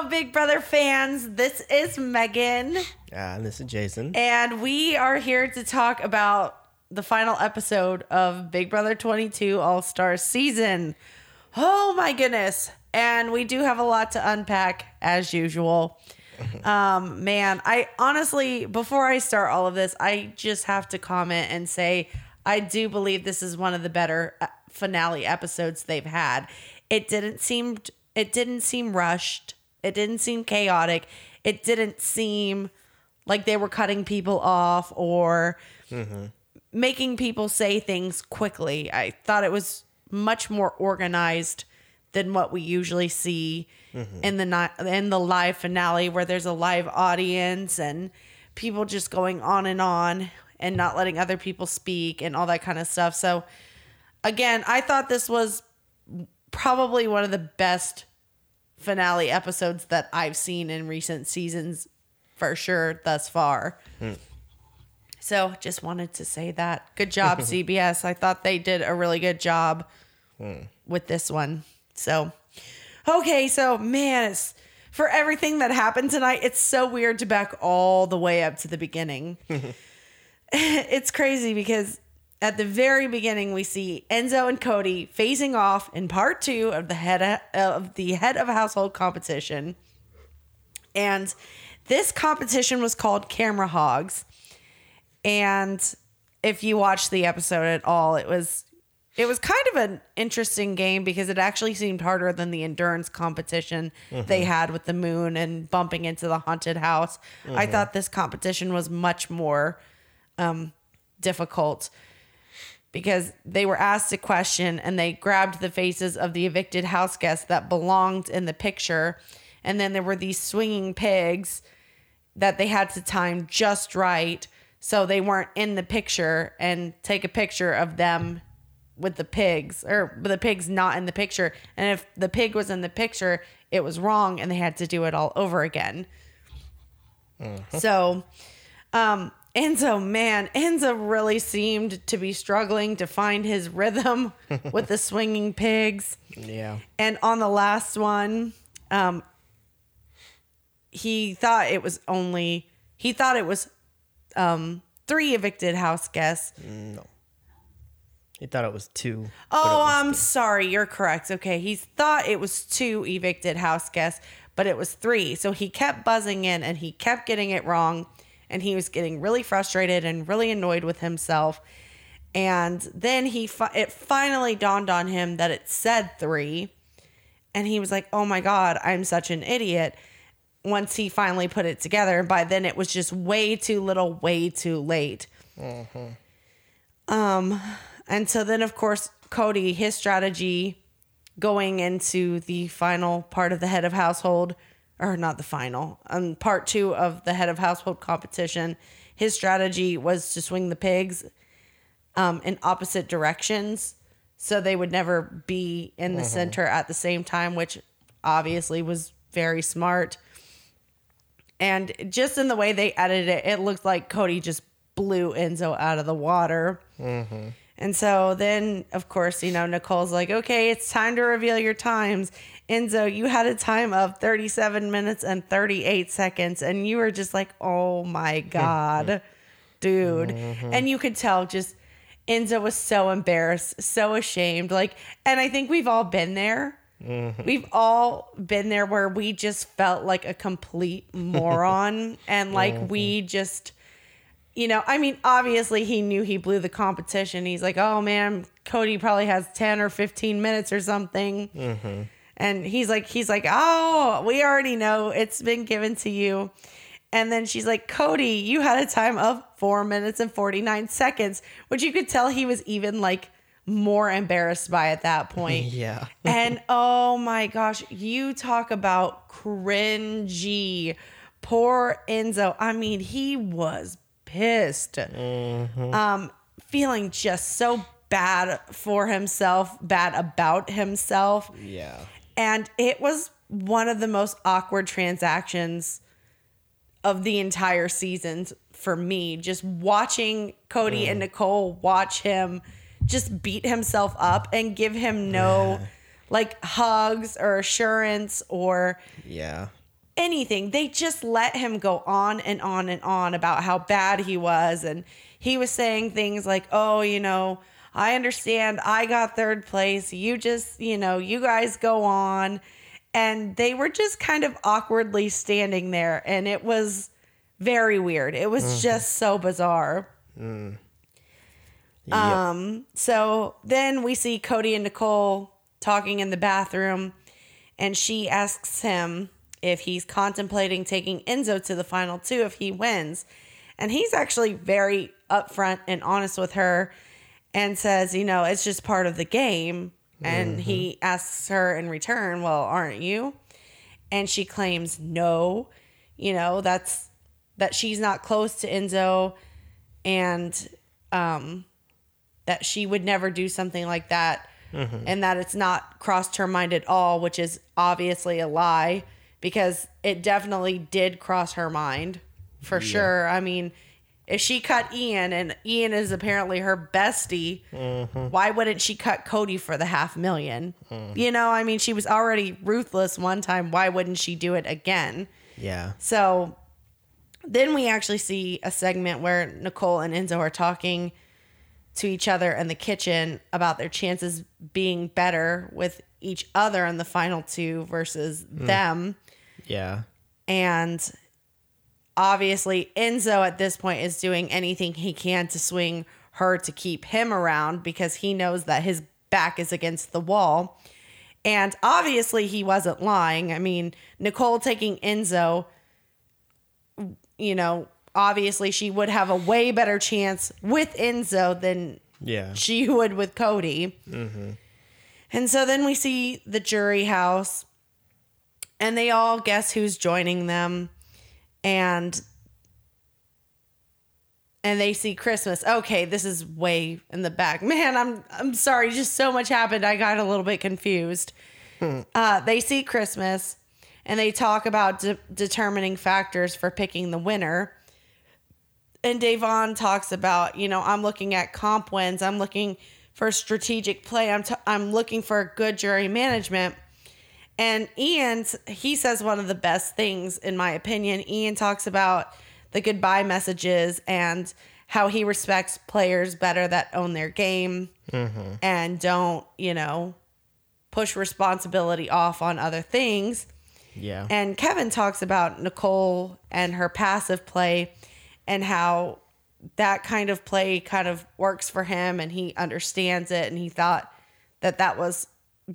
Hello, Big Brother fans. This is Megan, and this is Jason. and we are here to talk about the final episode of Big Brother 22 All Star season. Oh my goodness. And we do have a lot to unpack as usual. Um, man, I honestly, before I start all of this, I just have to comment and say I do believe this is one of the better uh, finale episodes they've had. It didn't seem it didn't seem rushed. It didn't seem chaotic. It didn't seem like they were cutting people off or making people say things quickly. I thought it was much more organized than what we usually see in the in the live finale where there's a live audience and people just going on and on and not letting other people speak and all that kind of stuff. So again, I thought this was probably one of the best finale episodes that I've seen in recent seasons for sure thus far. Hmm. So just wanted to say that. Good job, CBS. I thought they did a really good job hmm. with this one. So, okay, so man, it's for everything that happened tonight, it's so weird to back all the way up to the beginning. it's crazy because at the very beginning we see Enzo and Cody phasing off in part 2 of the head of the head of household competition. And this competition was called Camera Hogs. And if you watch the episode at all, it was it was kind of an interesting game because it actually seemed harder than the endurance competition they had with the moon and bumping into the haunted house. I thought this competition was much more um, difficult because they were asked a question and they grabbed the faces of the evicted house guests that belonged in the picture. And then there were these swinging pigs that they had to time just right. So they weren't in the picture and take a picture of them with the pigs or the pigs not in the picture. And if the pig was in the picture it was wrong and they had to do it all over again. So um Enzo, man, Enzo really seemed to be struggling to find his rhythm with the swinging pigs. Yeah. And on the last one, um, he thought it was only he thought it was um three evicted house guests. No. He thought it was two. Oh, was I'm sorry, you're correct. Okay, he thought it was two evicted house guests, but it was three. So he kept buzzing in and he kept getting it wrong, and he was getting really frustrated and really annoyed with himself. And then he fi- it finally dawned on him that it said three, and he was like, "Oh my god, I'm such an idiot." Once he finally put it together, by then it was just way too little, way too late. Um, and so then, of course, Cody, his strategy going into the final part of the head of household, or not the final, um, part two of the head of household competition, his strategy was to swing the pigs um, in opposite directions so they would never be in the center at the same time, which obviously was very smart. And just in the way they edited it, it looked like Cody just blew Enzo out of the water. And so then, of course, you know, Nicole's like, okay, it's time to reveal your times. Enzo, you had a time of 37 minutes and 38 seconds. And you were just like, oh my God, dude. Mm-hmm. And you could tell just Enzo was so embarrassed, so ashamed. Like, and I think we've all been there. Mm-hmm. We've all been there where we just felt like a complete moron and like mm-hmm. we just you know, I mean, obviously he knew he blew the competition. He's like, "Oh man, Cody probably has 10 or 15 minutes or something." And he's like he's like, "Oh, we already know. It's been given to you." And then she's like, "Cody, you had a time of 4 minutes and 49 seconds," which you could tell he was even like more embarrassed by at that point. Yeah. and oh my gosh, you talk about cringy. Poor Enzo. I mean, he was pissed. Um, feeling just so bad for himself, bad about himself. Yeah. And it was one of the most awkward transactions of the entire seasons for me. Just watching Cody and mm. Nicole watch him just beat himself up and give him no like hugs or assurance or Yeah. anything. They just let him go on and on and on about how bad he was. And he was saying things like, oh, you know, I understand I got third place. You just, you know, you guys go on. And they were just kind of awkwardly standing there. And it was very weird. It was just so bizarre. Yep. Um, so then we see Cody and Nicole talking in the bathroom, and she asks him if he's contemplating taking Enzo to the final two if he wins. And he's actually very upfront and honest with her and says, you know, it's just part of the game. And he asks her in return, well, aren't you? And she claims no, you know, that's that she's not close to Enzo and um that she would never do something like that and that it's not crossed her mind at all, which is obviously a lie because it definitely did cross her mind for sure. I mean, if she cut Ian and Ian is apparently her bestie, why wouldn't she cut Cody for the half 1000000 You know, I mean, she was already ruthless one time. Why wouldn't she do it again? Yeah. So then we actually see a segment where Nicole and Enzo are talking to each other in the kitchen about their chances being better with each other in the final two versus hmm. them. Yeah. And obviously, Enzo at this point is doing anything he can to swing her to keep him around because he knows that his back is against the wall. And obviously, he wasn't lying. I mean, Nicole taking Enzo, you know, obviously she would have a way better chance with Enzo than Yeah. she would with Cody. Mm-hmm. And so then we see the jury house, and they all guess who's joining them, and and they see Christmas. Okay, this is way in the back. Man, I'm I'm sorry, just so much happened. I got a little bit confused. Uh, they see Christmas, and they talk about de- determining factors for picking the winner and Da'Vonne talks about, you know, I'm looking at comp wins. I'm looking for strategic play. I'm t- I'm looking for good jury management. And Ian, he says one of the best things in my opinion. Ian talks about the goodbye messages and how he respects players better that own their game mm-hmm. and don't, you know, push responsibility off on other things. Yeah. And Kevin talks about Nicole and her passive play and how that kind of play kind of works for him and he understands it and he thought that that was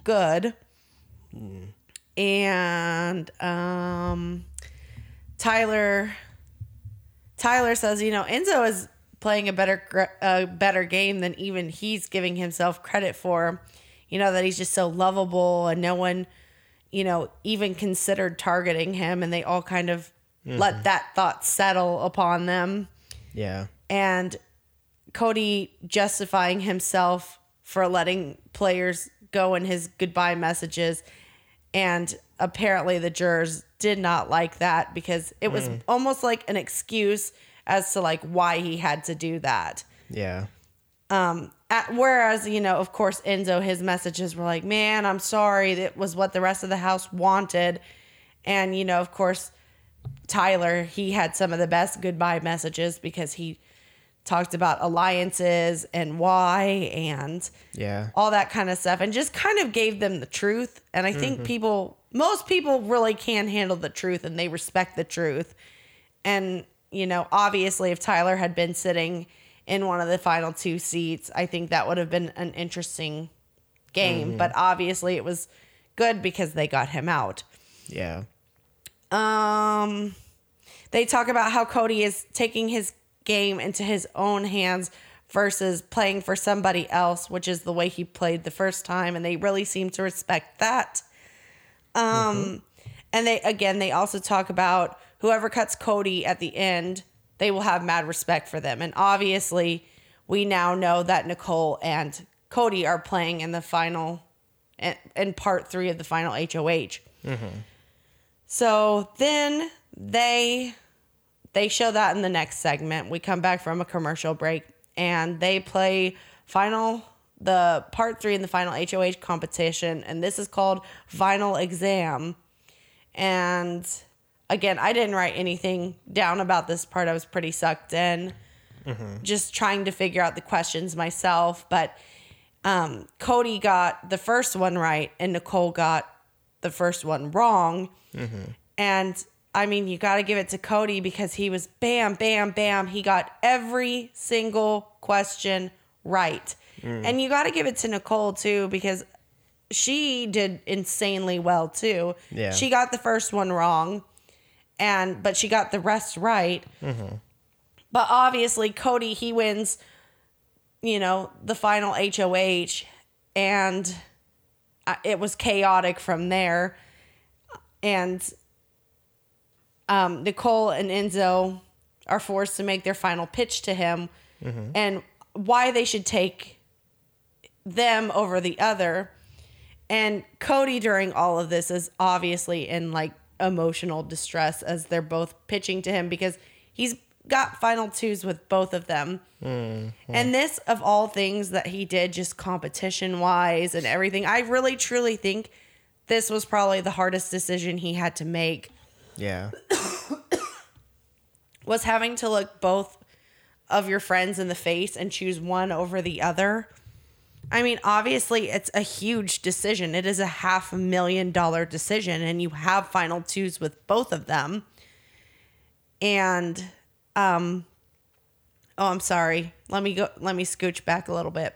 good. Mm. And um Tyler Tyler says, you know, Enzo is playing a better a better game than even he's giving himself credit for. You know that he's just so lovable and no one, you know, even considered targeting him and they all kind of let that thought settle upon them yeah. and Cody justifying himself for letting players go in his goodbye messages. And apparently the jurors did not like that because it was mm. almost like an excuse as to like why he had to do that. Yeah. Um, at, whereas, you know, of course, Enzo, his messages were like, man, I'm sorry. That was what the rest of the house wanted. And, you know, of course, Tyler, he had some of the best goodbye messages because he talked about alliances and why and Yeah. all that kind of stuff and just kind of gave them the truth. And I think people, most people really can handle the truth and they respect the truth. And, you know, obviously, if Tyler had been sitting in one of the final two seats, I think that would have been an interesting game. But obviously, it was good because they got him out. Yeah. Um, they talk about how Cody is taking his game into his own hands versus playing for somebody else, which is the way he played the first time, and they really seem to respect that. Um, and they again, they also talk about whoever cuts Cody at the end, they will have mad respect for them, and obviously, we now know that Nicole and Cody are playing in the final, in, in part three of the final HOH. So then they they show that in the next segment. We come back from a commercial break and they play final the part 3 in the final HOH competition and this is called final exam. And again, I didn't write anything down about this part. I was pretty sucked in, just trying to figure out the questions myself. But um, Cody got the first one right, and Nicole got the first one wrong. And I mean, you got to give it to Cody because he was bam, bam, bam. He got every single question right. And you got to give it to Nicole too because she did insanely well too. Yeah. She got the first one wrong and but she got the rest right. But obviously Cody he wins you know, the final HOH and uh, it was chaotic from there. And um, Nicole and Enzo are forced to make their final pitch to him and why they should take them over the other. And Cody during all of this is obviously in like emotional distress as they're both pitching to him because he's got final twos with both of them. And this, of all things that he did, just competition wise and everything, I really truly think this was probably the hardest decision he had to make Yeah. was having to look both of your friends in the face and choose one over the other. I mean, obviously, it's a huge decision. It is a half million dollar decision, and you have final twos with both of them. And, um, oh, I'm sorry. Let me go. Let me scooch back a little bit.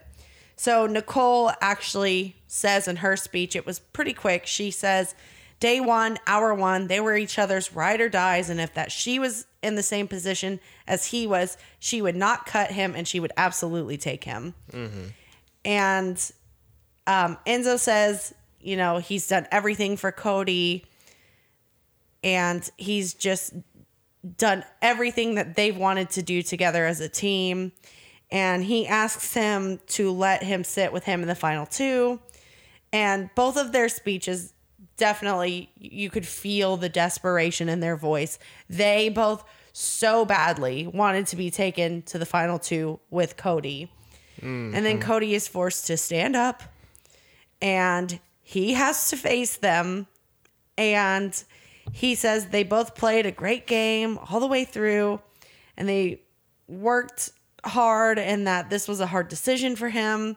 So Nicole actually says in her speech, it was pretty quick. She says, day one, hour one, they were each other's ride or dies. And if that she was in the same position as he was, she would not cut him and she would absolutely take him. And um, Enzo says, you know, he's done everything for Cody and he's just done everything that they've wanted to do together as a team. And he asks him to let him sit with him in the final two. And both of their speeches definitely, you could feel the desperation in their voice. They both so badly wanted to be taken to the final two with Cody. And then Cody is forced to stand up and he has to face them. And he says they both played a great game all the way through and they worked hard and that this was a hard decision for him.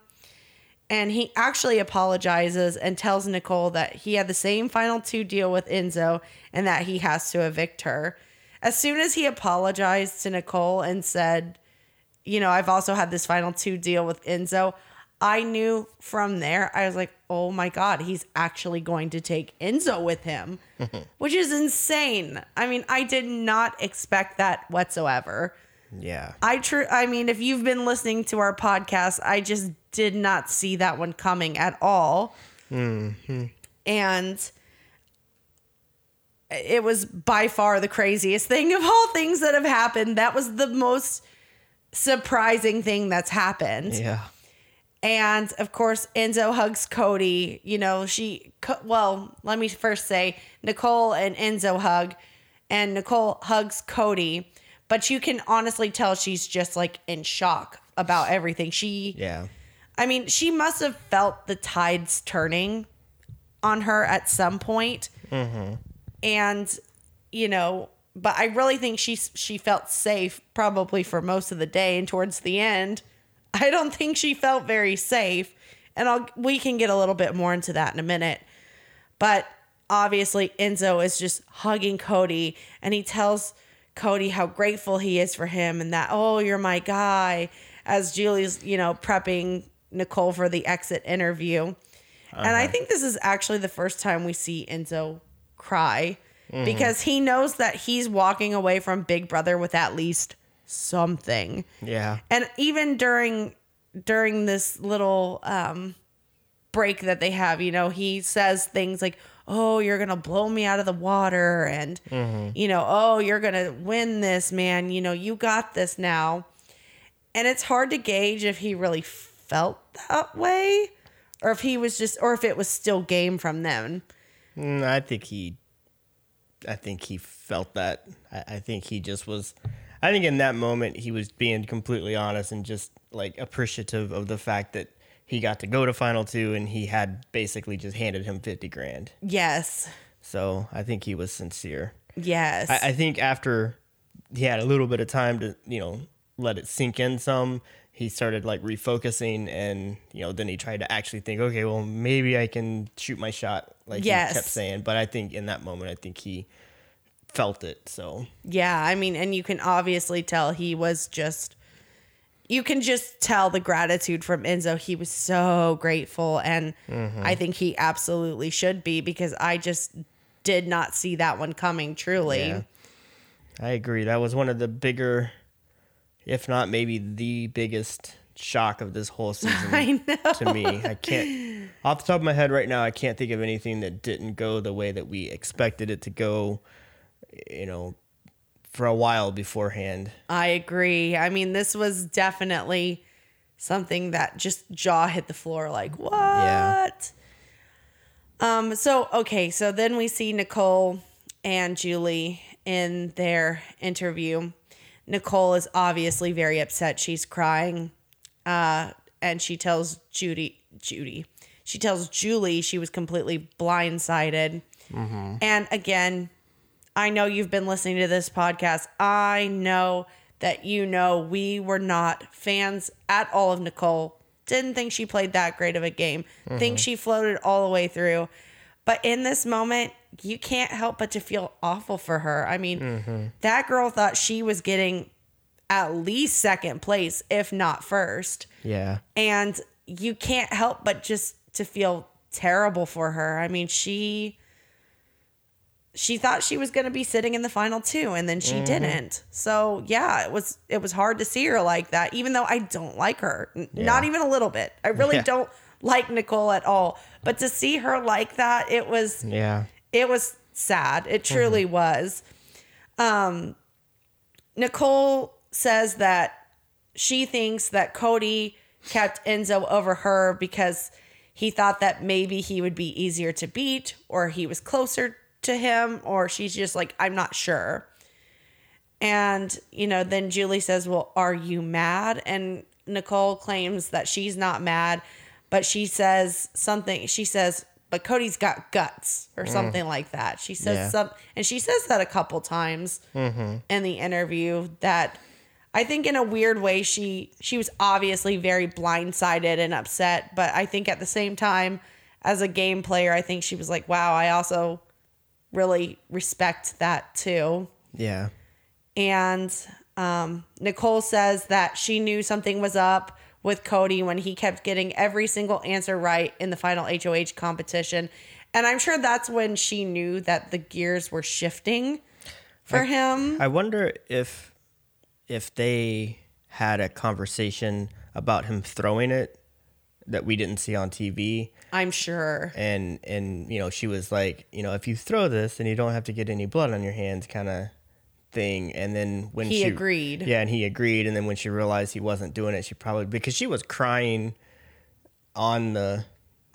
And he actually apologizes and tells Nicole that he had the same final two deal with Enzo and that he has to evict her. As soon as he apologized to Nicole and said, you know, I've also had this final two deal with Enzo. I knew from there, I was like, oh my God, he's actually going to take Enzo with him, which is insane. I mean, I did not expect that whatsoever. Yeah. I true I mean, if you've been listening to our podcast, I just did not see that one coming at all. And it was by far the craziest thing of all things that have happened. That was the most surprising thing that's happened. Yeah. And of course, Enzo hugs Cody. You know, she, well, let me first say Nicole and Enzo hug, and Nicole hugs Cody. But you can honestly tell she's just like in shock about everything. She, Yeah. I mean, she must have felt the tides turning on her at some point. Mm-hmm. And, you know, but I really think she she felt safe probably for most of the day and towards the end, I don't think she felt very safe. And I'll we can get a little bit more into that in a minute. But obviously Enzo is just hugging Cody and he tells Cody how grateful he is for him and that, oh, you're my guy, as Julie's, you know, prepping Nicole for the exit interview. And I think this is actually the first time we see Enzo cry because he knows that he's walking away from Big Brother with at least something. Yeah. And even during during this little um break that they have, you know, he says things like, "Oh, you're going to blow me out of the water." And you know, "Oh, you're going to win this, man. You know, you got this now." And it's hard to gauge if he really felt that way or if he was just or if it was still game from them. Mm, I think he, I think he felt that. I, I think he just was. I think in that moment he was being completely honest and just like appreciative of the fact that he got to go to final two and he had basically just handed him fifty grand. Yes. So I think he was sincere. Yes. I, I think after he had a little bit of time to, you know, let it sink in some, he started like refocusing and, you know, then he tried to actually think, okay, well, maybe I can shoot my shot, like Yes. he kept saying. But I think in that moment, I think he felt it. So, Yeah, I mean, and you can obviously tell he was just. You can just tell the gratitude from Enzo. He was so grateful, and mm-hmm. I think he absolutely should be because I just did not see that one coming. Truly, Yeah. I agree. That was one of the bigger, if not maybe the biggest shock of this whole season to me. I can't, off the top of my head right now, I can't think of anything that didn't go the way that we expected it to go, you know, for a while beforehand. I agree. I mean, this was definitely something that just jaw hit the floor. Like what? Yeah. Um. So okay. So then we see Nicole and Julie in their interview. Nicole is obviously very upset. She's crying, uh, and she tells Judy, Judy, she tells Julie she was completely blindsided. And again, I know you've been listening to this podcast. I know that you know we were not fans at all of Nicole. Didn't think she played that great of a game. Think she floated all the way through. But in this moment, you can't help but to feel awful for her. I mean, mm-hmm. that girl thought she was getting at least second place, if not first. Yeah. And you can't help but just to feel terrible for her. I mean, she she thought she was going to be sitting in the final two and then she mm-hmm. didn't. So, yeah, it was it was hard to see her like that even though I don't like her. N- Not even a little bit. I really Yeah. don't like Nicole at all. But to see her like that, it was Yeah. It was sad. It truly was. Um, Nicole says that she thinks that Cody kept Enzo over her because he thought that maybe he would be easier to beat or he was closer to him, or she's just like, I'm not sure. And, you know, then Julie says, Well, are you mad? And Nicole claims that she's not mad, but she says something. She says, But Cody's got guts or something like that. She says Yeah. some, and she says that a couple times in the interview that I think in a weird way she she was obviously very blindsided and upset, but I think at the same time as a game player, I think she was like, "Wow, I also really respect that too." Yeah. And um, Nicole says that she knew something was up with Cody when he kept getting every single answer right in the final HOH competition. And I'm sure that's when she knew that the gears were shifting for him. I wonder if if they had a conversation about him throwing it that we didn't see on TV I'm sure. and and you know she was like you know if you throw this then you don't have to get any blood on your hands kind of thing and then when He she agreed. yeah and he agreed and then when she realized he wasn't doing it she probably because she was crying on the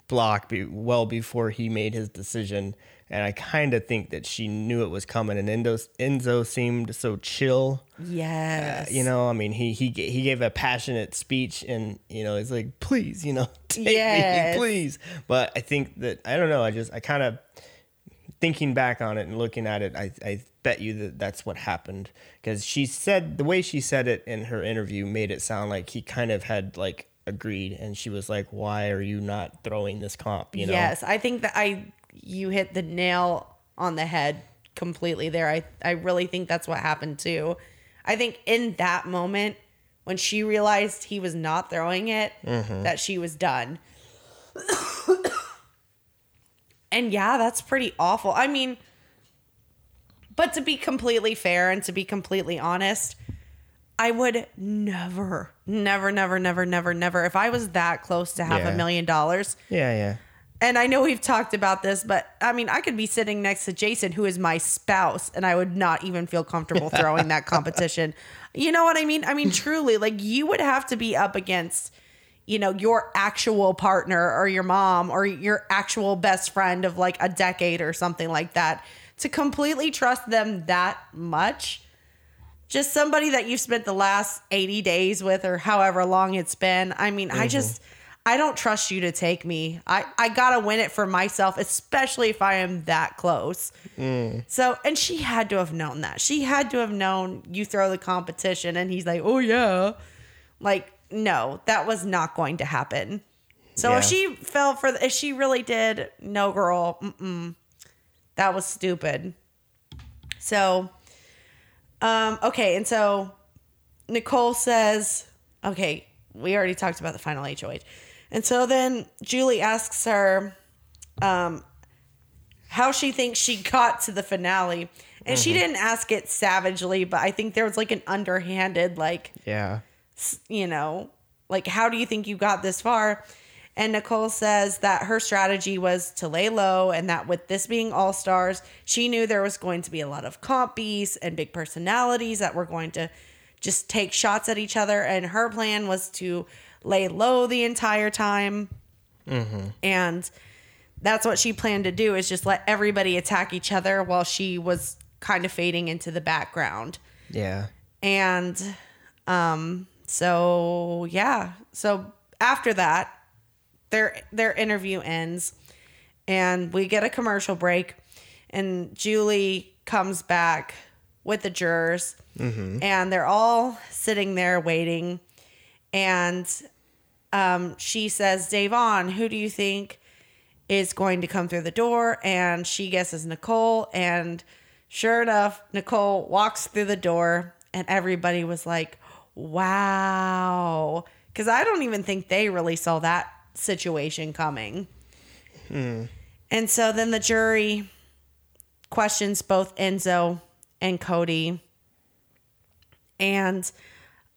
block be, well before he made his decision and I kind of think that she knew it was coming and Enzo Enzo seemed so chill Yes. Uh, you know, I mean, he he he gave a passionate speech, and you know, it's like, please, you know, take Yes. me, please. But I think that I don't know. I just I kind of thinking back on it and looking at it, I I bet you that that's what happened because she said the way she said it in her interview made it sound like he kind of had like agreed, and she was like, why are you not throwing this comp? You know, Yes, I think that I you hit the nail on the head completely there. I I really think that's what happened too. I think in that moment when she realized he was not throwing it, mm-hmm. that she was done. and yeah, that's pretty awful. I mean, but to be completely fair and to be completely honest, I would never, never, never, never, never, never, if I was that close to half Yeah. a million dollars, yeah, yeah. and I know we've talked about this, but I mean, I could be sitting next to Jason, who is my spouse, and I would not even feel comfortable throwing that competition. You know what I mean? I mean, truly, like you would have to be up against, you know, your actual partner or your mom or your actual best friend of like a decade or something like that to completely trust them that much. Just somebody that you've spent the last 80 days with or however long it's been. I mean, I mm-hmm. just, I don't trust you to take me. I, I gotta win it for myself, especially if I am that close. Mm. So, and she had to have known that. She had to have known you throw the competition, and he's like, oh, yeah. Like, no, that was not going to happen. So if she fell for, the, if she really did, no, girl, mm-mm, that was stupid. So, um, okay, and so Nicole says, okay, we already talked about the final HOH. And so then Julie asks her um, how she thinks she got to the finale. And she didn't ask it savagely, but I think there was like an underhanded, like, Yeah. you know, like, how do you think you got this far? And Nicole says that her strategy was to lay low, and that with this being all stars, she knew there was going to be a lot of comp beasts and big personalities that were going to just take shots at each other. And her plan was to lay low the entire time. And that's what she planned to do is just let everybody attack each other while she was kind of fading into the background. Yeah. And um so yeah. So after that, their their interview ends and we get a commercial break and Julie comes back with the jurors and they're all sitting there waiting and um she says, "Da'Vonne, who do you think is going to come through the door?" And she guesses Nicole and sure enough, Nicole walks through the door and everybody was like, "Wow." Cuz I don't even think they really saw that situation coming. And so then the jury questions both Enzo and Cody. And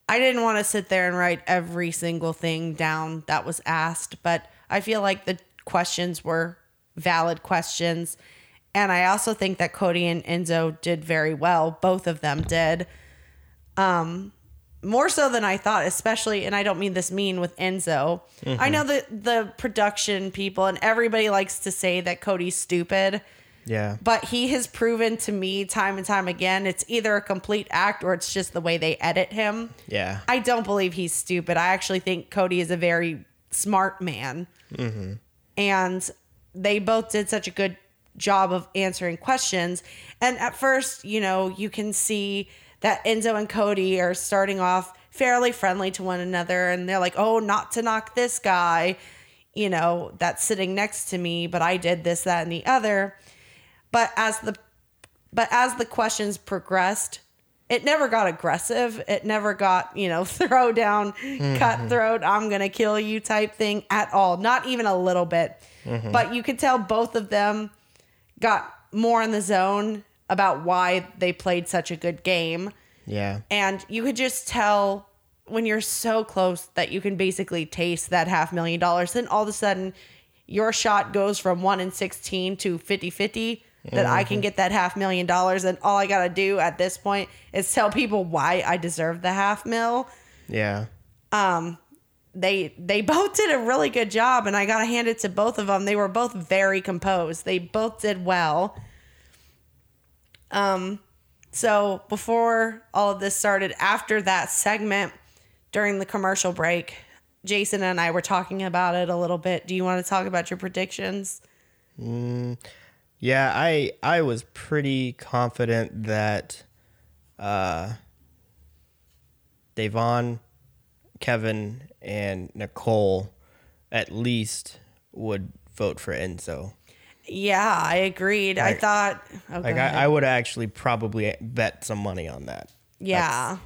I didn't want to sit there and write every single thing down that was asked, but I feel like the questions were valid questions. And I also think that Cody and Enzo did very well. Both of them did. Um, more so than I thought, especially, and I don't mean this mean with Enzo. I mm-hmm. know that the production people and everybody likes to say that Cody's stupid, Yeah. but he has proven to me time and time again it's either a complete act or it's just the way they edit him. Yeah. I don't believe he's stupid. I actually think Cody is a very smart man. Mm-hmm. And they both did such a good job of answering questions. And at first, you know, you can see that Enzo and Cody are starting off fairly friendly to one another. And they're like, oh, not to knock this guy, you know, that's sitting next to me, but I did this, that, and the other. But as the but as the questions progressed, it never got aggressive. It never got, you know, throw down, mm-hmm. cutthroat, I'm going to kill you type thing at all. Not even a little bit. Mm-hmm. But you could tell both of them got more in the zone about why they played such a good game. Yeah. And you could just tell when you're so close that you can basically taste that half million dollars. Then all of a sudden, your shot goes from 1 in 16 to 50 50 that I can mm-hmm. get that half million dollars. And all I got to do at this point is tell people why I deserve the half mil. Yeah. Um, They they both did a really good job, and I got to hand it to both of them. They were both very composed. They both did well. Um, so before all of this started, after that segment during the commercial break, Jason and I were talking about it a little bit. Do you want to talk about your predictions? Yeah, I I was pretty confident that uh Da'Vonne, Kevin, and Nicole at least would vote for Enzo. Yeah, I agreed. I thought, oh, Like. I, I would actually probably bet some money on that. Yeah.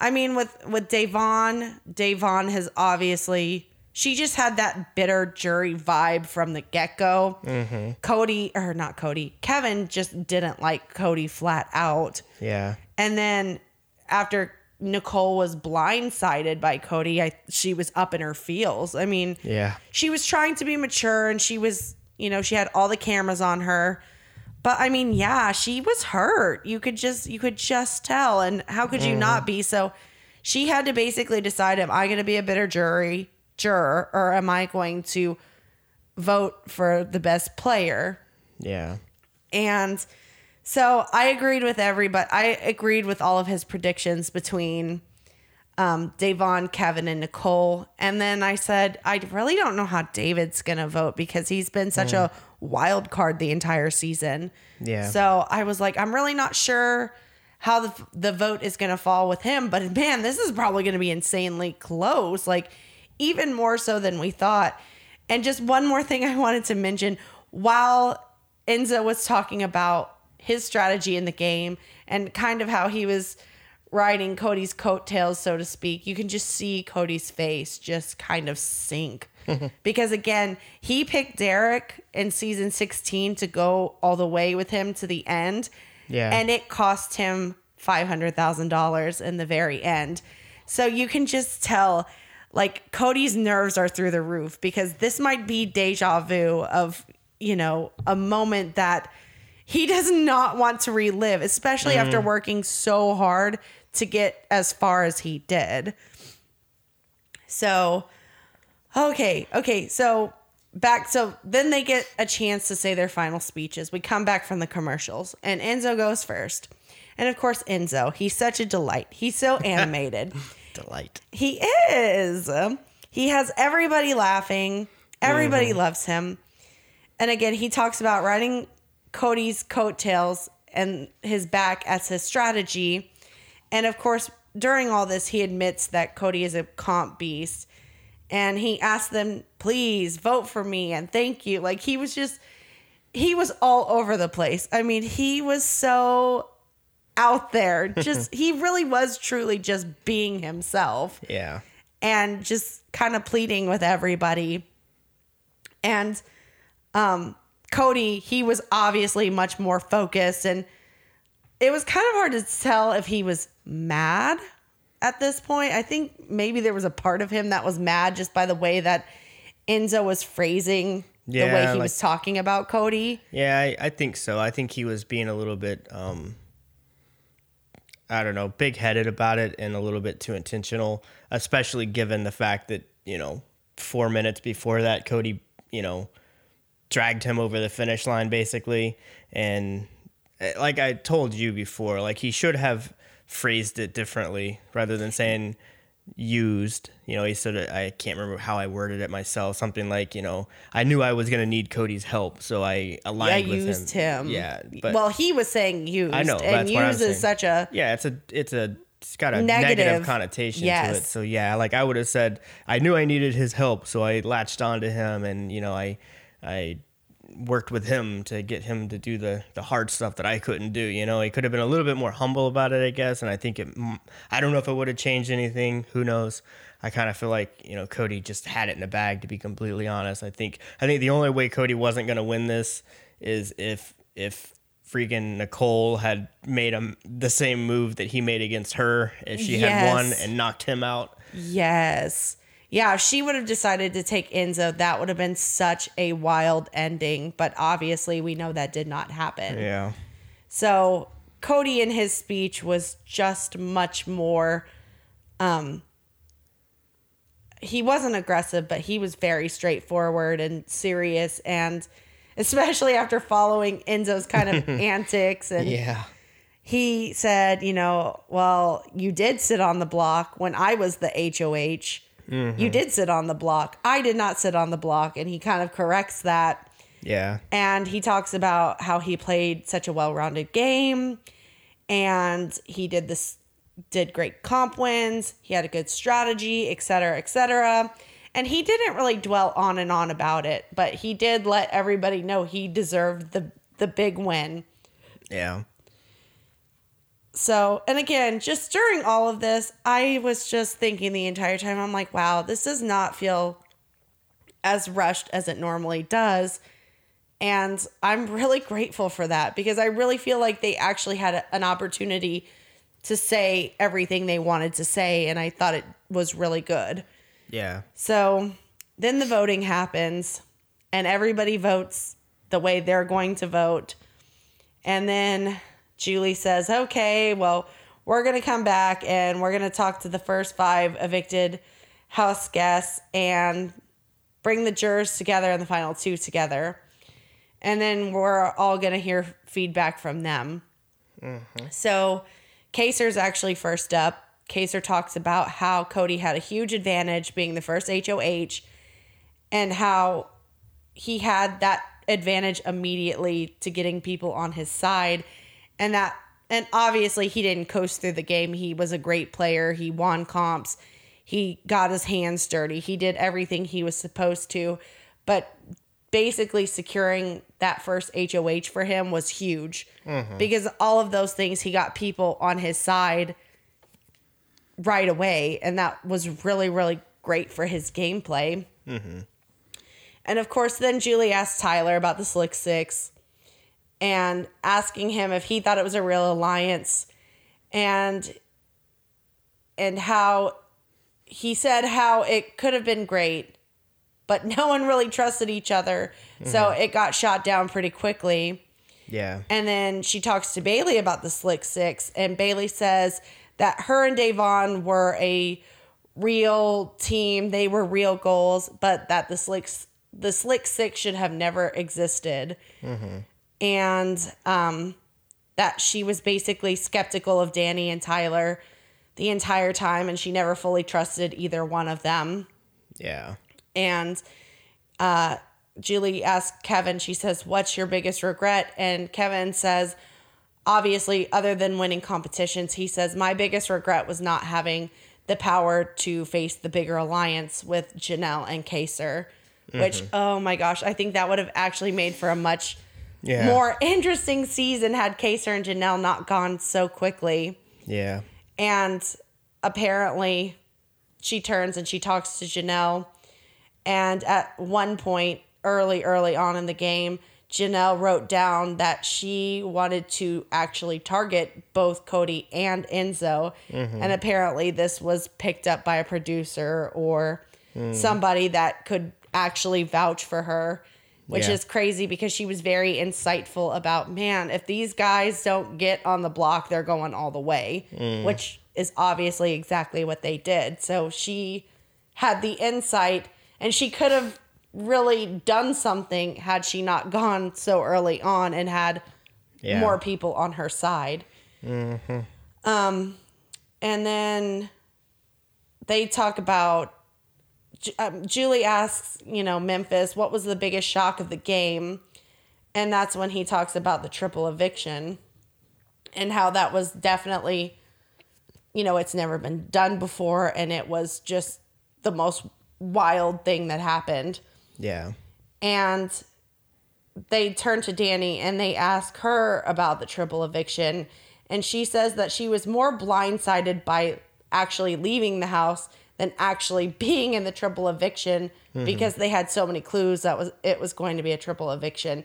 I mean with with Da'Vonne, Da'Vonne has obviously she just had that bitter jury vibe from the get-go. Mm-hmm. Cody or not Cody, Kevin just didn't like Cody flat out. Yeah. And then after Nicole was blindsided by Cody, I she was up in her feels. I mean, Yeah. she was trying to be mature and she was, you know, she had all the cameras on her. But I mean, yeah, she was hurt. You could just you could just tell and how could you mm-hmm. not be? So she had to basically decide am I going to be a bitter jury juror or am I going to vote for the best player? Yeah. And so I agreed with everybody. I agreed with all of his predictions between um, Da'Vonne, Kevin, and Nicole. And then I said, I really don't know how David's going to vote because he's been such a wild card the entire season. Yeah. So I was like, I'm really not sure how the, the vote is going to fall with him. But man, this is probably going to be insanely close, like even more so than we thought. And just one more thing I wanted to mention while Enzo was talking about his strategy in the game and kind of how he was riding Cody's coattails, so to speak, you can just see Cody's face just kind of sink. because again, he picked Derrick in season 16 to go all the way with him to the end. Yeah. And it cost him $500,000 in the very end. So you can just tell like Cody's nerves are through the roof because this might be deja vu of, you know, a moment that he does not want to relive, especially after mm. working so hard to get as far as he did. So, okay, okay, so back so then they get a chance to say their final speeches. We come back from the commercials and Enzo goes first. And of course Enzo, he's such a delight. He's so animated. Delight. He is. He has everybody laughing. Everybody mm-hmm. loves him. And again, he talks about riding Cody's coattails and his back as his strategy. And of course, during all this, he admits that Cody is a comp beast. And he asked them, please vote for me and thank you. Like he was just, he was all over the place. I mean, he was so out there. Just, he really was truly just being himself Yeah. and just kind of pleading with everybody. And um, Cody, he was obviously much more focused, and it was kind of hard to tell if he was mad at this point. I think maybe there was a part of him that was mad just by the way that Enzo was phrasing the way he like- was talking about Cody. Yeah, I, I think so. I think he was being a little bit, um, I don't know, big headed about it and a little bit too intentional, especially given the fact that, you know, four minutes before that, Cody, you know, dragged him over the finish line basically. And eh, like I told you before, like he should have phrased it differently rather than saying, used. You know, he said it, I can't remember how I worded it myself. Something like, you know, I knew I was going to need Cody's help, so I aligned with used him. him. Yeah, but well, he was saying used. I know, and that's what I'm used is such a yeah, it's a it's a it's got a negative, Negative. connotation to it. So yeah, like I would have said, I knew I needed his help, so I latched onto him, and you know, I I worked with him to get him to do the the hard stuff that I couldn't do. You know, he could have been a little bit more humble about it, I guess. And I think it, I don't know if it would have changed anything. Who knows? I kind of feel like you know Cody just had it in the bag. To be completely honest, I think I think the only way Cody wasn't going to win this is if if freaking Nicole had made him the same move that he made against her. If she had won and knocked him out, Yes. Yeah, if she would have decided to take Enzo, that would have been such a wild ending. But obviously, we know that did not happen. yeah, So Cody in his speech was just much more um he wasn't aggressive, but he was very straightforward and serious and especially after following Enzo's kind of antics and yeah, he said, you know, well, you did sit on the block when I was the HOH. You did sit on the block. I did not sit on the block. And he kind of corrects that. yeah, And he talks about how he played such a well rounded game and he did this, did great comp wins. He had a good strategy, et cetera, et cetera. And he didn't really dwell on and on about it, but he did let everybody know he deserved the, the big win. yeah. So, and again, just during all of this, I was just thinking the entire time, I'm like, wow, this does not feel as rushed as it normally does. And I'm really grateful for that because I really feel like they actually had a, an opportunity to say everything they wanted to say. And I thought it was really good. Yeah. So then the voting happens, and everybody votes the way they're going to vote. And then Julie says, okay, well, we're going to come back and we're going to talk to the first five evicted house guests and bring the jurors together and the final two together. And then we're all going to hear feedback from them. Mm-hmm. So Kaysar's actually first up, Kaser talks about how Cody had a huge advantage being the first HOH and how he had that advantage immediately to getting people on his side and that and obviously he didn't coast through the game. He was a great player. He won comps. He got his hands dirty. He did everything he was supposed to. But basically securing that first HOH for him was huge mm-hmm. because all of those things he got people on his side right away and that was really really great for his gameplay. Mm-hmm. And of course then Julie asked Tyler about the Slick 6 and asking him if he thought it was a real alliance. And and how he said how it could have been great but no one really trusted each other. So mm-hmm. it got shot down pretty quickly. Yeah. and then she talks to Bayleigh about the Slick Six, and Bayleigh says that her and Da'Vonne were a real team. They were real goals, but that the Slick the Slick Six should have never existed, mm-hmm. And um, that she was basically skeptical of Dani and Tyler the entire time, and she never fully trusted either one of them. Yeah. And uh, Julie asks Kevin, she says, What's your biggest regret? And Kevin says, Obviously, other than winning competitions, he says, My biggest regret was not having the power to face the bigger alliance with Janelle and Kaysar, which, oh my gosh, I think that would have actually made for a much Yeah. more interesting season had Kaysar and Janelle not gone so quickly. Yeah. And apparently, she turns and she talks to Janelle. And at one point, early, early on in the game, Janelle wrote down that she wanted to actually target both Cody and Enzo. Mm-hmm. And apparently, this was picked up by a producer or hmm. somebody that could actually vouch for her, which Yeah. is crazy because she was very insightful about, man, if these guys don't get on the block, they're going all the way, which is obviously exactly what they did. So she had the insight and she could have really done something had she not gone so early on and had Yeah. more people on her side. Um, and then they talk about um, Julie asks, you know, Memphis, what was the biggest shock of the game? And that's when he talks about the triple eviction and how that was definitely, you know, it's never been done before. And it was just the most wild thing that happened Yeah. and they turn to Dani and they ask her about the triple eviction and she says that she was more blindsided by actually leaving the house than actually being in the triple eviction because they had so many clues that was it was going to be a triple eviction.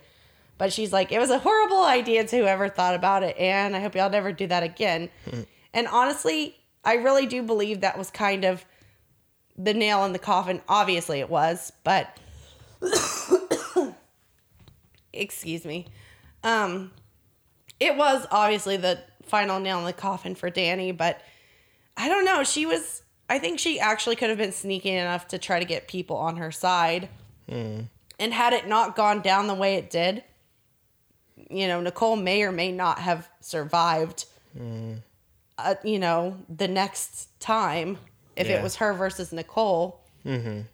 But she's like it was a horrible idea to whoever thought about it and I hope y'all never do that again. And honestly I really do believe that was kind of the nail in the coffin. Obviously it was but excuse me. Um, it was obviously the final nail in the coffin for Dani, but I don't know. She was, I think she actually could have been sneaky enough to try to get people on her side. And had it not gone down the way it did, you know, Nicole may or may not have survived, uh, you know, the next time if Yeah. it was her versus Nicole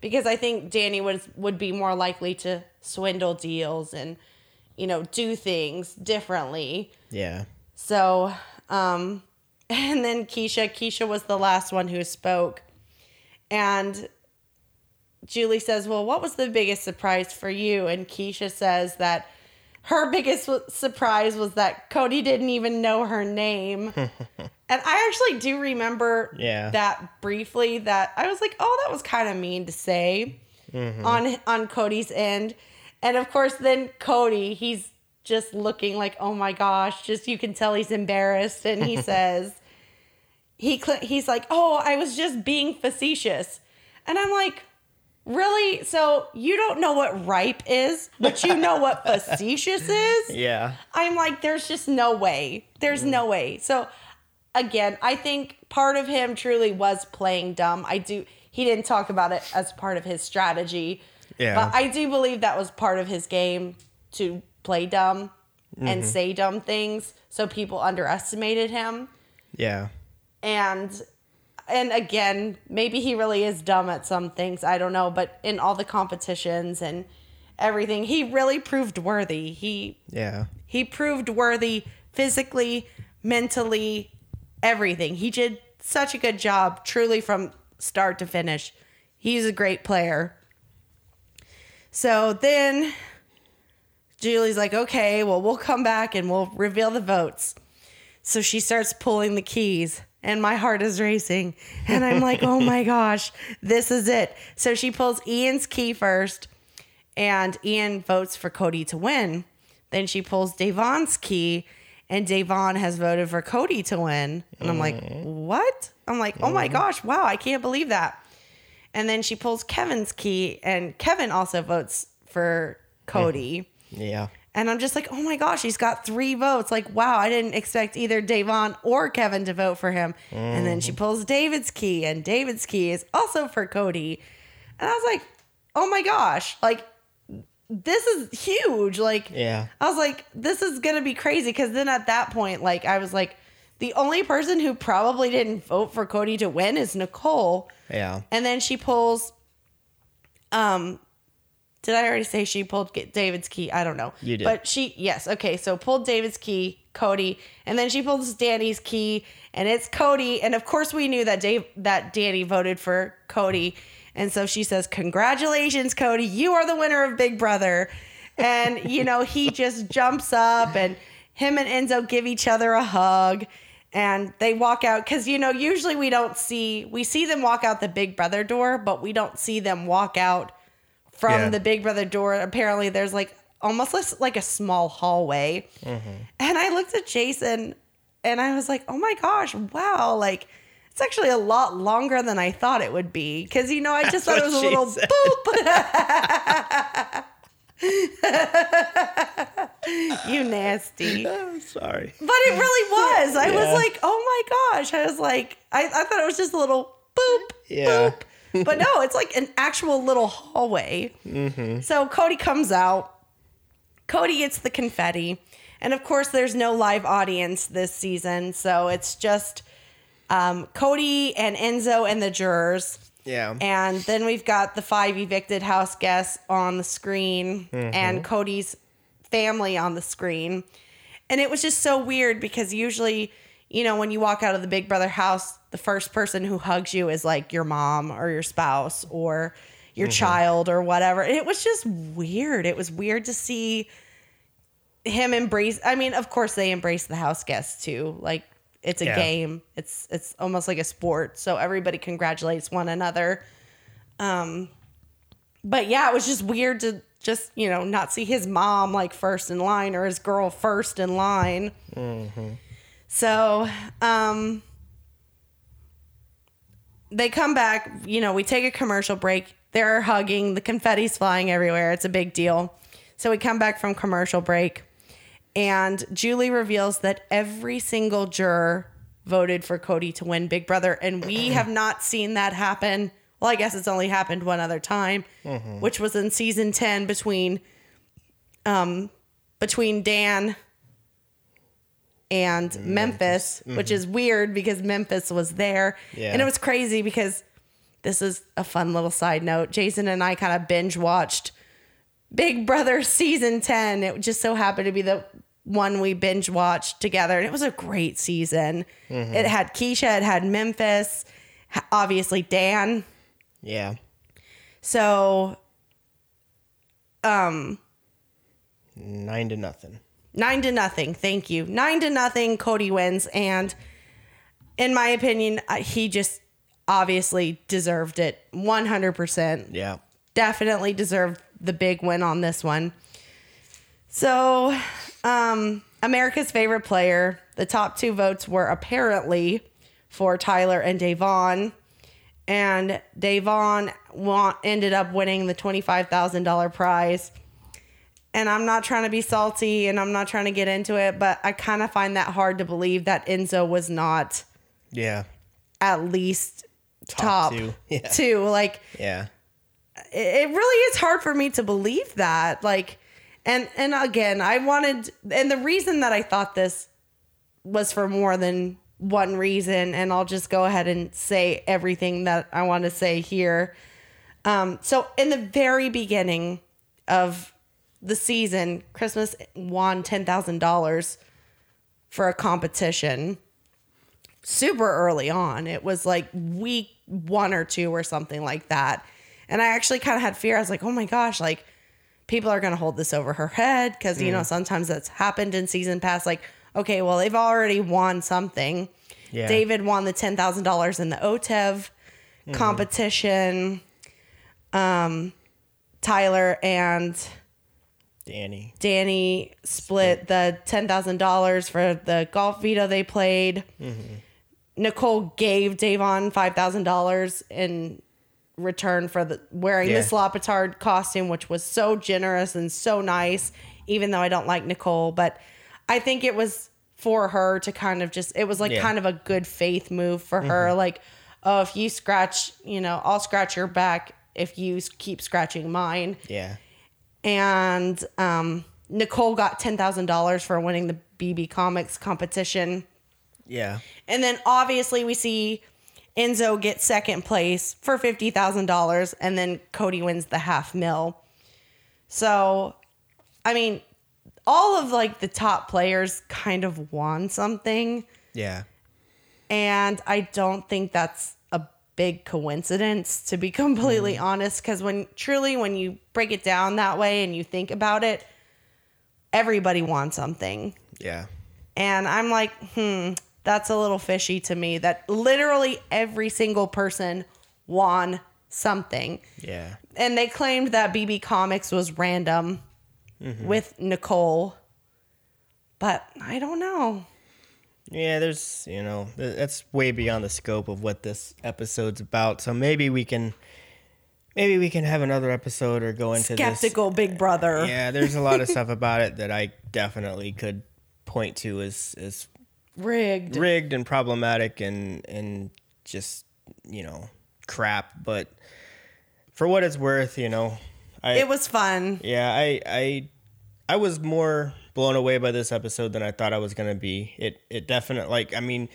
because I think Dani would would be more likely to swindle deals and you know do things differently. Yeah. So, um, and then Keesha, Keesha was the last one who spoke, and Julie says, "Well, what was the biggest surprise for you?" And Keesha says that her biggest w- surprise was that Cody didn't even know her name. and I actually do remember Yeah. that briefly that I was like, "Oh, that was kind of mean to say." Mm-hmm. on on Cody's end. And of course then Cody, he's just looking like, "Oh my gosh, just you can tell he's embarrassed." And he says he cl- he's like, "Oh, I was just being facetious." And I'm like, "Really? So you don't know what ripe is, but you know what facetious is?" Yeah. I'm like, there's just no way. There's no mm. way. So again, I think part of him truly was playing dumb. I do he didn't talk about it as part of his strategy. Yeah. But I do believe that was part of his game to play dumb and mm-hmm. say dumb things so people underestimated him. Yeah. And and again, maybe he really is dumb at some things. I don't know, but in all the competitions and everything, he really proved worthy. He Yeah. he proved worthy physically, mentally, everything. He did such a good job, truly from start to finish. He's a great player. So then Julie's like, okay, well, we'll come back and we'll reveal the votes. So she starts pulling the keys, and my heart is racing. And I'm like, oh my gosh, this is it. So she pulls Ian's key first, and Ian votes for Cody to win. Then she pulls Da'Vonne's key, and Da'Vonne has voted for Cody to win. And I'm like, mm-hmm. what? I'm like, oh my mm-hmm. gosh, wow, I can't believe that. And then she pulls Kevin's key, and Kevin also votes for Cody. Yeah. And I'm just like, oh my gosh, he's got three votes. Like, wow, I didn't expect either Da'Vonne or Kevin to vote for him. And then she pulls David's key, and David's key is also for Cody. And I was like, oh my gosh, like, this is huge. Like, Yeah. I was like, this is going to be crazy. Cause then at that point, like, I was like, the only person who probably didn't vote for Cody to win is Nicole. Yeah. And then she pulls. Um, did I already say she pulled David's key? I don't know. You did. But she, yes, okay. So pulled David's key, Cody, and then she pulls Dani's key, and it's Cody. And of course, we knew that Dave that Dani voted for Cody, and so she says, "Congratulations, Cody! You are the winner of Big Brother." And you know, he just jumps up, and him and Enzo give each other a hug and they walk out because you know usually we don't see we see them walk out the big brother door but we don't see them walk out from Yeah. the big brother door apparently there's like almost less like a small hallway mm-hmm. and i looked at jason and i was like oh my gosh wow like it's actually a lot longer than i thought it would be because you know i just thought it was a little said. boop you nasty I'm sorry. but it really was. I was like, oh my gosh. I was like, I, I thought it was just a little boop, Yeah. boop. But no, it's like an actual little hallway. So Cody comes out. Cody gets the confetti. And of course, there's no live audience this season. So it's just um, Cody and Enzo and the jurors. Yeah. And then we've got the five evicted house guests on the screen and Cody's family on the screen. And it was just so weird because usually, you know, when you walk out of the Big Brother house, the first person who hugs you is like your mom or your spouse or your child or whatever. And it was just weird. It was weird to see him embrace I mean, of course they embrace the house guests too. Like it's a Yeah. game. It's it's almost like a sport. So everybody congratulates one another. Um but yeah, it was just weird to just, you know, not see his mom like first in line or his girl first in line. So, um they come back, you know, we take a commercial break. They're hugging, the confetti's flying everywhere. It's a big deal. So we come back from commercial break and Julie reveals that every single juror voted for Cody to win Big Brother and we have not seen that happen. Well, I guess it's only happened one other time, which was in season 10 between um between Dan and mm, Memphis, which mm-hmm. is weird because Memphis was there. Yeah. And it was crazy because this is a fun little side note. Jason and I kind of binge watched Big Brother season 10. It just so happened to be the one we binge watched together. And it was a great season. Mm-hmm. It had Keesha, it had Memphis, obviously Dan. Yeah. So um, Nine to nothing. Nine to nothing. Thank you. Nine to nothing. Cody wins. And in my opinion, he just obviously deserved it 100%. Yeah. definitely deserved the big win on this one. So, um, America's favorite player, the top two votes were apparently for Tyler and Da'Vonne. And Da'Vonne ended up winning the $25,000 prize. And I'm not trying to be salty and I'm not trying to get into it, but I kind of find that hard to believe that Enzo was not Yeah. at least top, Top two. Yeah. two. Like, Yeah. it really is hard for me to believe that like and and again i wanted and the reason that i thought this was for more than one reason, and I'll just go ahead and say everything that I want to say here. Um, so, in the very beginning of the season, Christmas won $10,000 for a competition super early on. It was like week one or two or something like that. And I actually kind of had fear. I was like, oh my gosh, like people are going to hold this over her head because, you know, sometimes that's happened in season past. Like, okay, well, they've already won something. Yeah. David won the $10,000 in the OTEV competition. Um, Tyler and Dani. Dani split the ten thousand dollars for the golf veto they played. Mm-hmm. Nicole gave Da'Vonne five thousand dollars in return for the wearing Yeah. this Lopetard costume, which was so generous and so nice. Even though I don't like Nicole, but I think it was for her to kind of just it was like Yeah. kind of a good faith move for her. Mm-hmm. Like, oh, if you scratch, you know, I'll scratch your back if you keep scratching mine Yeah. And um, Nicole got ten thousand dollars for winning the BB Comics competition. Yeah. And then obviously we see Enzo get second place for fifty thousand dollars, and then Cody wins the half mil. So, I mean, all of like the top players kind of won something, Yeah. and I don't think that's big coincidence to be completely honest. Because when truly, when you break it down that way and you think about it, everybody wants something. Yeah. And I'm like, hmm, that's a little fishy to me that literally every single person won something. Yeah. And they claimed that BB Comics was random with Nicole. But I don't know. Yeah, there's, you know, that's way beyond the scope of what this episode's about. So maybe we can maybe we can have another episode or go into Skeptical Big Brother. Yeah, there's a lot of stuff about it that I definitely could point to as as Rigged. rigged and problematic and and just, you know, crap, but for what it's worth, you know, I It was fun. yeah, I I I was more blown away by this episode than I thought I was gonna be. It it definitely like I mean,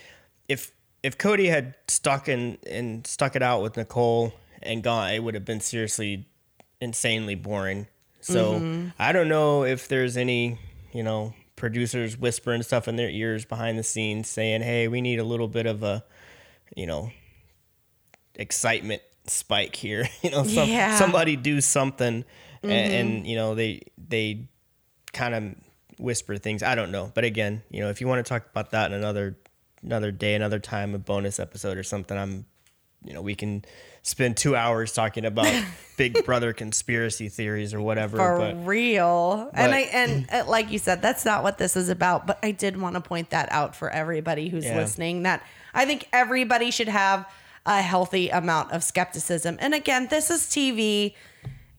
if if Cody had stuck in and stuck it out with Nicole and gone, it would have been seriously insanely boring. So mm-hmm. I don't know if there's any, you know, producers whispering stuff in their ears behind the scenes saying, Hey, we need a little bit of a, you know, excitement spike here. you know, some, Yeah. somebody do something and, mm-hmm. and you know, they they kind of whisper things. I don't know. But again, you know, if you want to talk about that in another another day, another time, a bonus episode or something, I'm you know, we can spend two hours talking about Big Brother conspiracy theories or whatever. For but real. and I and uh, like you said, that's not what this is about, but I did want to point that out for everybody who's Yeah. listening that I think everybody should have a healthy amount of skepticism. And again, this is TV.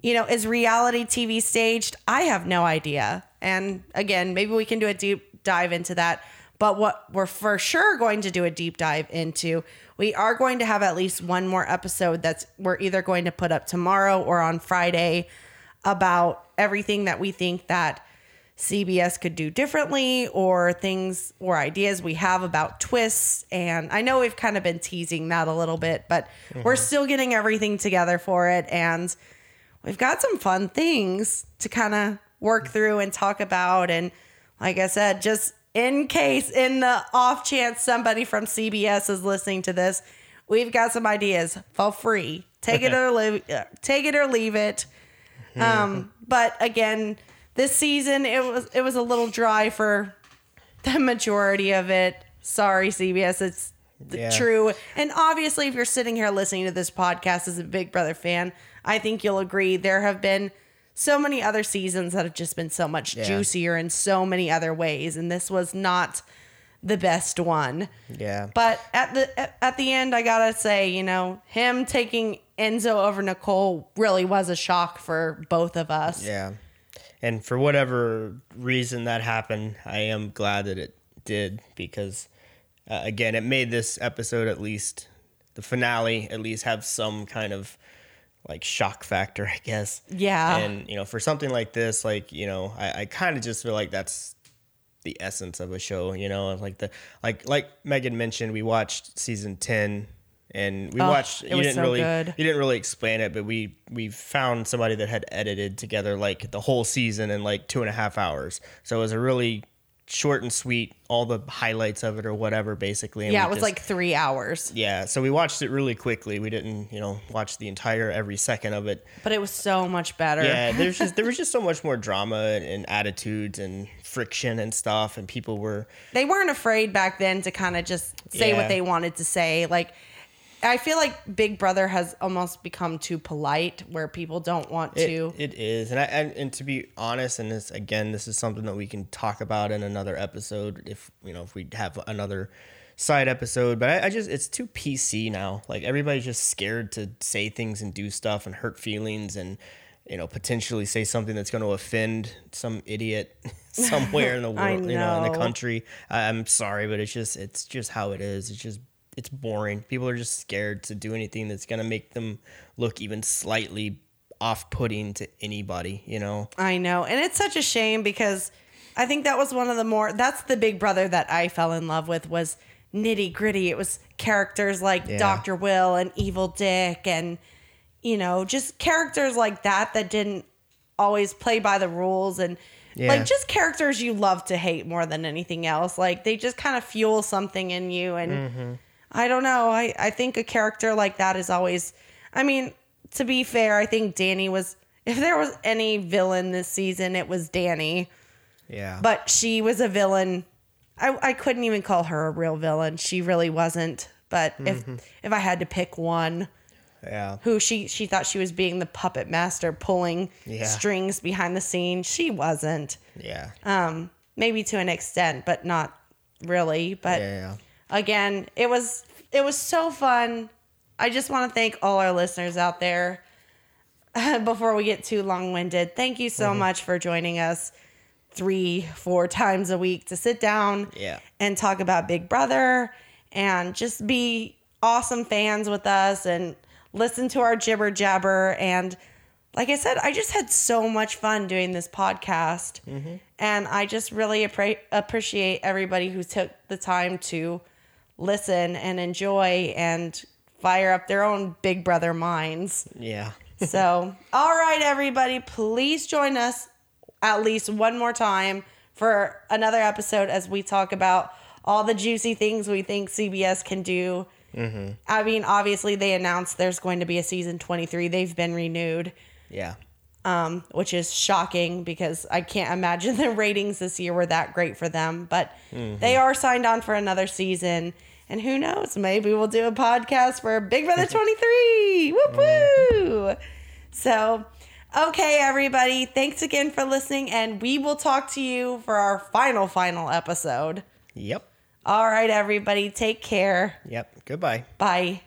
You know, is reality TV staged? I have no idea. And again, maybe we can do a deep dive into that. But what we're for sure going to do a deep dive into, we are going to have at least one more episode that's we're either going to put up tomorrow or on Friday about everything that we think that CBS could do differently or things or ideas we have about twists. And I know we've kind of been teasing that a little bit, but we're mm-hmm. still getting everything together for it. And we've got some fun things to kind of work through and talk about. And like I said, just in case, in the off chance somebody from CBS is listening to this, we've got some ideas for free. Take it or leave, uh, take it or leave it. Um, but again, this season it was it was a little dry for the majority of it. Sorry, CBS. It's Yeah. true. And obviously, if you're sitting here listening to this podcast as a Big Brother fan, I think you'll agree there have been so many other seasons that have just been so much Yeah. juicier in so many other ways, and this was not the best one. yeah. But at the at- at the end, I gotta say, you know, him taking Enzo over Nicole really was a shock for both of us. Yeah. And for whatever reason that happened, I am glad that it did because, uh, again, it made this episode at least, the finale, at least have some kind of like shock factor, I guess. Yeah. And, you know, for something like this, like, you know, I, I kind of just feel like that's the essence of a show. You know, like the like like Megan mentioned, we watched season ten. And we Oh, watched. it You didn't so really, good. you didn't really explain it, but we we found somebody that had edited together like the whole season in like two and a half hours. So it was a really short and sweet, all the highlights of it or whatever, basically. and yeah, it was just- like three hours, yeah. So we watched it really quickly. We didn't, you know, watch the entire every second of it. but it was so much better. Yeah, there's just there was just so much more drama and, and attitudes and friction and stuff, and people were they weren't afraid back then to kind of just say Yeah. what they wanted to say. Like, I feel like Big Brother has almost become too polite, where people don't want It, to. it is, and I and, and to be honest, and this again, this is something that we can talk about in another episode if you know if we have another side episode. But I, I just it's too PC now. Like everybody's just scared to say things and do stuff and hurt feelings and you know potentially say something that's going to offend some idiot somewhere in the world, you know, in the country. I'm sorry, but it's just it's just how it is. It's just it's boring. People are just scared to do anything that's going to make them look even slightly off-putting to anybody, you know. I know. And it's such a shame because I think that was one of the more that's the big brother that I fell in love with was nitty gritty. It was characters like Yeah. Dr. Will and Evil Dick and you know, just characters like that that didn't always play by the rules and Yeah. like just characters you love to hate more than anything else. Like they just kind of fuel something in you and Mm-hmm. I don't know. I, I think a character like that is always. I mean, to be fair, I think Dani was. If there was any villain this season, it was Dani. Yeah. But she was a villain. I, I couldn't even call her a real villain. She really wasn't. But if if I had to pick one, yeah. who she she thought she was being the puppet master pulling Yeah. strings behind the scenes, she wasn't. Yeah. Um, maybe to an extent, but not really. But yeah. Again it was it was so fun. I just want to thank all our listeners out there before we get too long-winded. Thank you so mm-hmm. much for joining us three four times a week to sit down Yeah. and talk about big brother and just be awesome fans with us and listen to our jibber jabber. And like I said, I just had so much fun doing this podcast. Mm-hmm. And I just really appre- appreciate everybody who took the time to listen and enjoy and fire up their own Big Brother minds. Yeah. So, all right, everybody, please join us at least one more time for another episode as we talk about all the juicy things we think CBS can do. Mm-hmm. I mean, obviously, they announced there's going to be a season 23, they've been renewed Yeah. Um, which is shocking because I can't imagine the ratings this year were that great for them. But they are signed on for another season. And who knows? Maybe we'll do a podcast for Big Brother 23. Whoop woo. So, okay, everybody. Thanks again for listening. And we will talk to you for our final, final episode. Yep. All right, everybody. Take care. Yep. Goodbye. Bye.